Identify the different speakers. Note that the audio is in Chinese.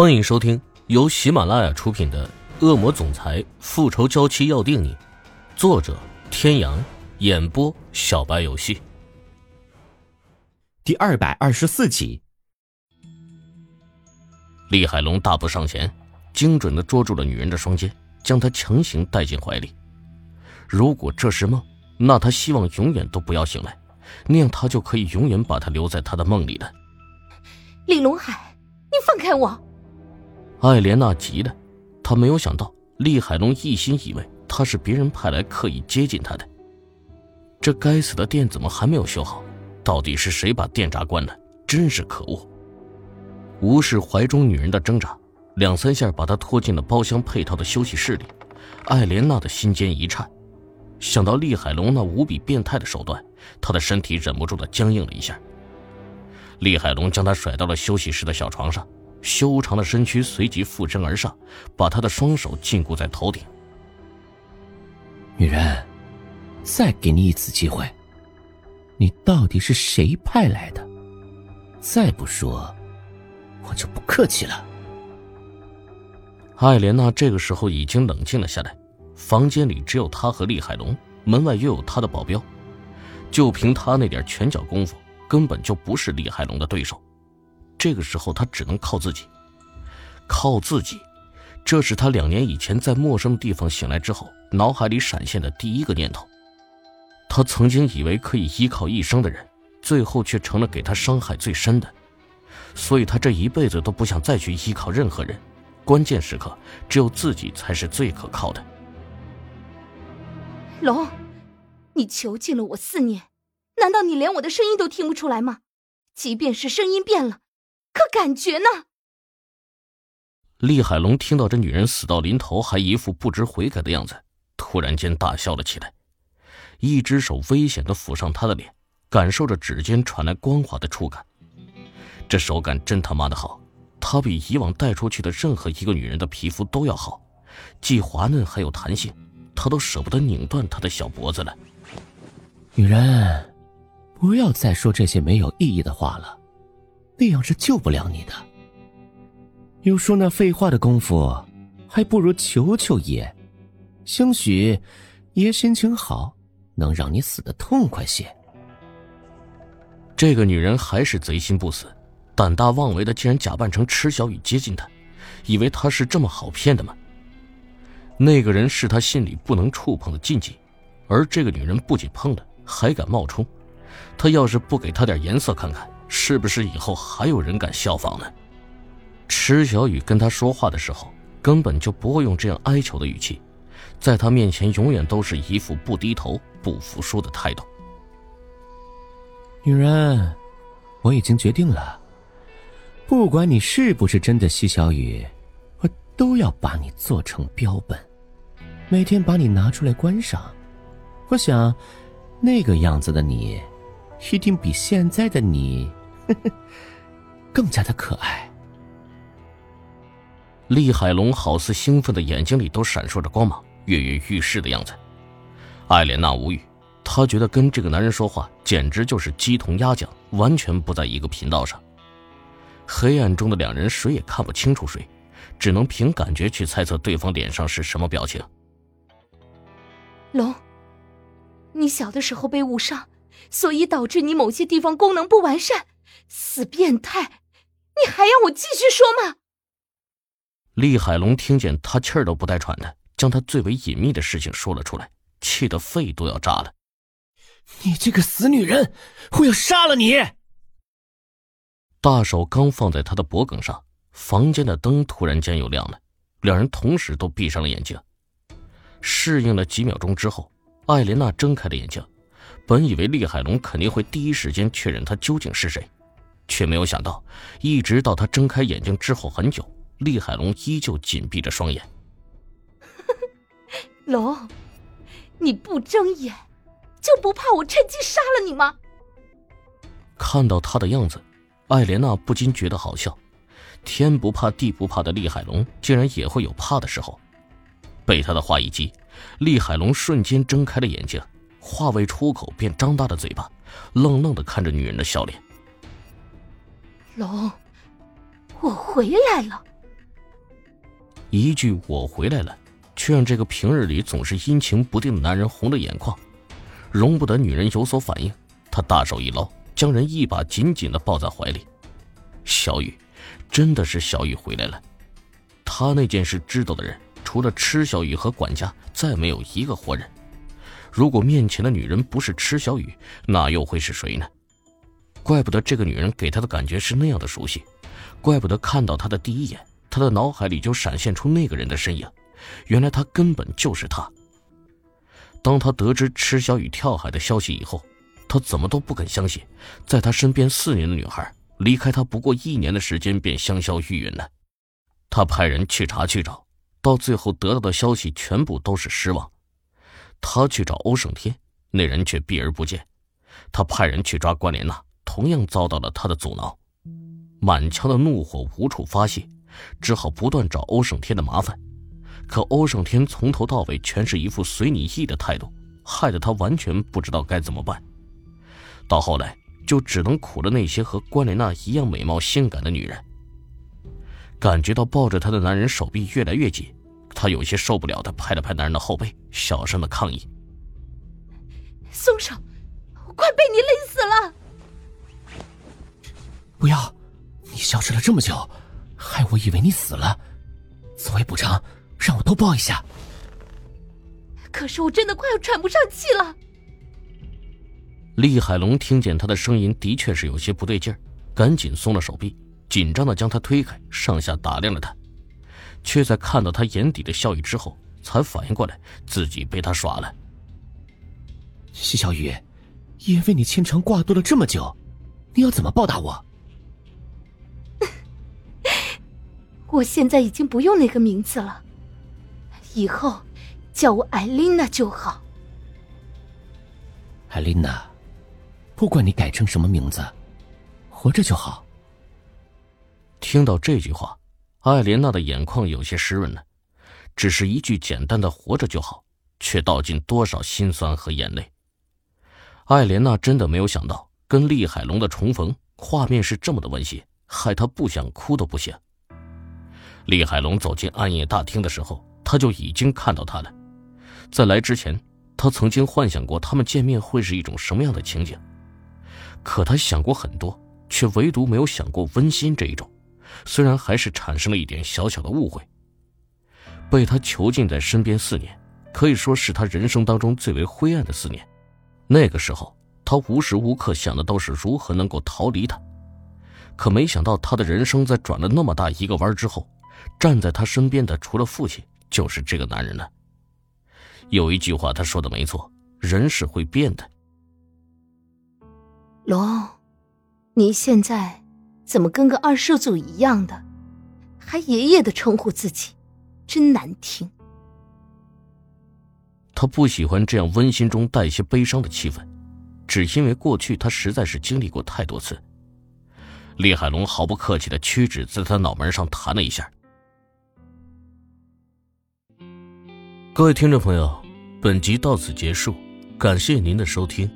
Speaker 1: 欢迎收听由喜马拉雅出品的《恶魔总裁复仇娇妻要定你》，作者：天阳，演播：小白游戏。
Speaker 2: 第二百二十四集，
Speaker 1: 厉海龙大步上前，精准的捉住了女人的双肩，将她强行带进怀里。如果这是梦，那他希望永远都不要醒来，那样他就可以永远把她留在他的梦里了。
Speaker 3: 李龙海，你放开我！
Speaker 1: 艾莲娜急的，她没有想到厉海龙一心以为他是别人派来刻意接近她的。这该死的店怎么还没有修好？到底是谁把电闸关了？真是可恶！无视怀中女人的挣扎，两三下把她拖进了包厢配套的休息室里。艾莲娜的心尖一颤，想到厉海龙那无比变态的手段，她的身体忍不住的僵硬了一下。厉海龙将她甩到了休息室的小床上。修长的身躯随即附身而上，把他的双手禁锢在头顶。
Speaker 2: 女人，再给你一次机会，你到底是谁派来的？再不说，我就不客气了。
Speaker 1: 艾莲娜这个时候已经冷静了下来，房间里只有她和厉海龙，门外又有他的保镖，就凭他那点拳脚功夫，根本就不是厉海龙的对手。这个时候，他只能靠自己，靠自己，这是他两年以前在陌生地方醒来之后脑海里闪现的第一个念头。他曾经以为可以依靠一生的人，最后却成了给他伤害最深的，所以他这一辈子都不想再去依靠任何人。关键时刻，只有自己才是最可靠的。
Speaker 3: 龙，你囚禁了我四年，难道你连我的声音都听不出来吗？即便是声音变了。可感觉呢？
Speaker 1: 厉海龙听到这女人死到临头还一副不知悔改的样子，突然间大笑了起来，一只手危险的抚上她的脸，感受着指尖传来光滑的触感。这手感真他妈的好，它比以往带出去的任何一个女人的皮肤都要好，既滑嫩还有弹性，他都舍不得拧断她的小脖子了。
Speaker 2: 女人，不要再说这些没有意义的话了。那样是救不了你的。有说那废话的功夫，还不如求求爷，兴许爷心情好，能让你死的痛快些。
Speaker 1: 这个女人还是贼心不死，胆大妄为的，竟然假扮成池小雨接近他，以为他是这么好骗的吗？那个人是他心里不能触碰的禁忌，而这个女人不仅碰了，还敢冒充，他要是不给他点颜色看看。是不是以后还有人敢效仿呢？池小雨跟他说话的时候，根本就不会用这样哀求的语气，在他面前永远都是一副不低头、不服输的态度。
Speaker 2: 女人，我已经决定了，不管你是不是真的西小雨，我都要把你做成标本，每天把你拿出来观赏。我想，那个样子的你，一定比现在的你。更加的可爱。
Speaker 1: 厉海龙好似兴奋的眼睛里都闪烁着光芒，跃跃欲试的样子。艾莲娜无语，她觉得跟这个男人说话简直就是鸡同鸭讲，完全不在一个频道上。黑暗中的两人谁也看不清楚谁，只能凭感觉去猜测对方脸上是什么表情。
Speaker 3: 龙，你小的时候被误伤，所以导致你某些地方功能不完善。死变态！你还要我继续说吗？
Speaker 1: 厉海龙听见他气儿都不带喘的，将他最为隐秘的事情说了出来，气得肺都要炸了。
Speaker 2: 你这个死女人，我要杀了你！
Speaker 1: 大手刚放在他的脖颈上，房间的灯突然间又亮了，两人同时都闭上了眼睛。适应了几秒钟之后，艾莲娜睁开了眼睛，本以为厉海龙肯定会第一时间确认他究竟是谁。却没有想到，一直到他睁开眼睛之后很久，厉海龙依旧紧闭着双眼。
Speaker 3: 龙，你不睁眼，就不怕我趁机杀了你吗？
Speaker 1: 看到他的样子，艾莲娜不禁觉得好笑。天不怕地不怕的厉海龙，竟然也会有怕的时候。被他的话一激，厉海龙瞬间睁开了眼睛，话未出口便张大了嘴巴，愣愣的看着女人的笑脸。
Speaker 3: 龙，我回来了。
Speaker 1: 一句“我回来了”，却让这个平日里总是阴晴不定的男人红了眼眶，容不得女人有所反应，他大手一捞，将人一把紧紧的抱在怀里。小雨，真的是小雨回来了。他那件事知道的人，除了池小雨和管家，再没有一个活人。如果面前的女人不是池小雨，那又会是谁呢？怪不得这个女人给他的感觉是那样的熟悉，怪不得看到她的第一眼，他的脑海里就闪现出那个人的身影。原来他根本就是他。当他得知池小雨跳海的消息以后，他怎么都不肯相信，在他身边四年的女孩，离开他不过一年的时间便香消玉殒了。他派人去查去找，到最后得到的消息全部都是失望。他去找欧胜天，那人却避而不见；他派人去抓关莲娜，同样遭到了他的阻挠。满腔的怒火无处发泄，只好不断找欧胜天的麻烦。可欧胜天从头到尾全是一副随你意的态度，害得他完全不知道该怎么办。到后来，就只能苦了那些和关莲娜一样美貌性感的女人。感觉到抱着他的男人手臂越来越紧。他有些受不了的拍了拍男人的后背，小声的抗议：“
Speaker 3: 松手，我快被你勒死了！”
Speaker 2: 不要，你消失了这么久，害我以为你死了。作为补偿，让我多抱一下。
Speaker 3: 可是我真的快要喘不上气了。
Speaker 1: 厉海龙听见他的声音的确是有些不对劲儿，赶紧松了手臂，紧张的将他推开，上下打量了他。却在看到他眼底的笑意之后，才反应过来自己被他耍了。
Speaker 2: 西小雨，也为你牵肠挂肚了这么久，你要怎么报答我？
Speaker 3: 我现在已经不用那个名字了，以后叫我艾琳娜就好。
Speaker 2: 艾琳娜，不管你改成什么名字，活着就好。
Speaker 1: 听到这句话。艾莲娜的眼眶有些湿润了，只是一句简单的“活着就好”，却道尽多少心酸和眼泪。艾莲娜真的没有想到，跟厉海龙的重逢画面是这么的温馨，害她不想哭都不行。厉海龙走进暗夜大厅的时候，他就已经看到他了。在来之前，他曾经幻想过他们见面会是一种什么样的情景，可他想过很多，却唯独没有想过温馨这一种。虽然还是产生了一点小小的误会，被他囚禁在身边四年，可以说是他人生当中最为灰暗的四年。那个时候，他无时无刻想的都是如何能够逃离他。可没想到，他的人生在转了那么大一个弯之后，站在他身边的除了父亲，就是这个男人了。有一句话，他说的没错：人是会变的。
Speaker 3: 龙，你现在。怎么跟个二世祖一样的，还爷爷的称呼自己，真难听。
Speaker 1: 他不喜欢这样温馨中带些悲伤的气氛，只因为过去他实在是经历过太多次。厉海龙毫不客气的屈指在他脑门上弹了一下。各位听众朋友，本集到此结束，感谢您的收听。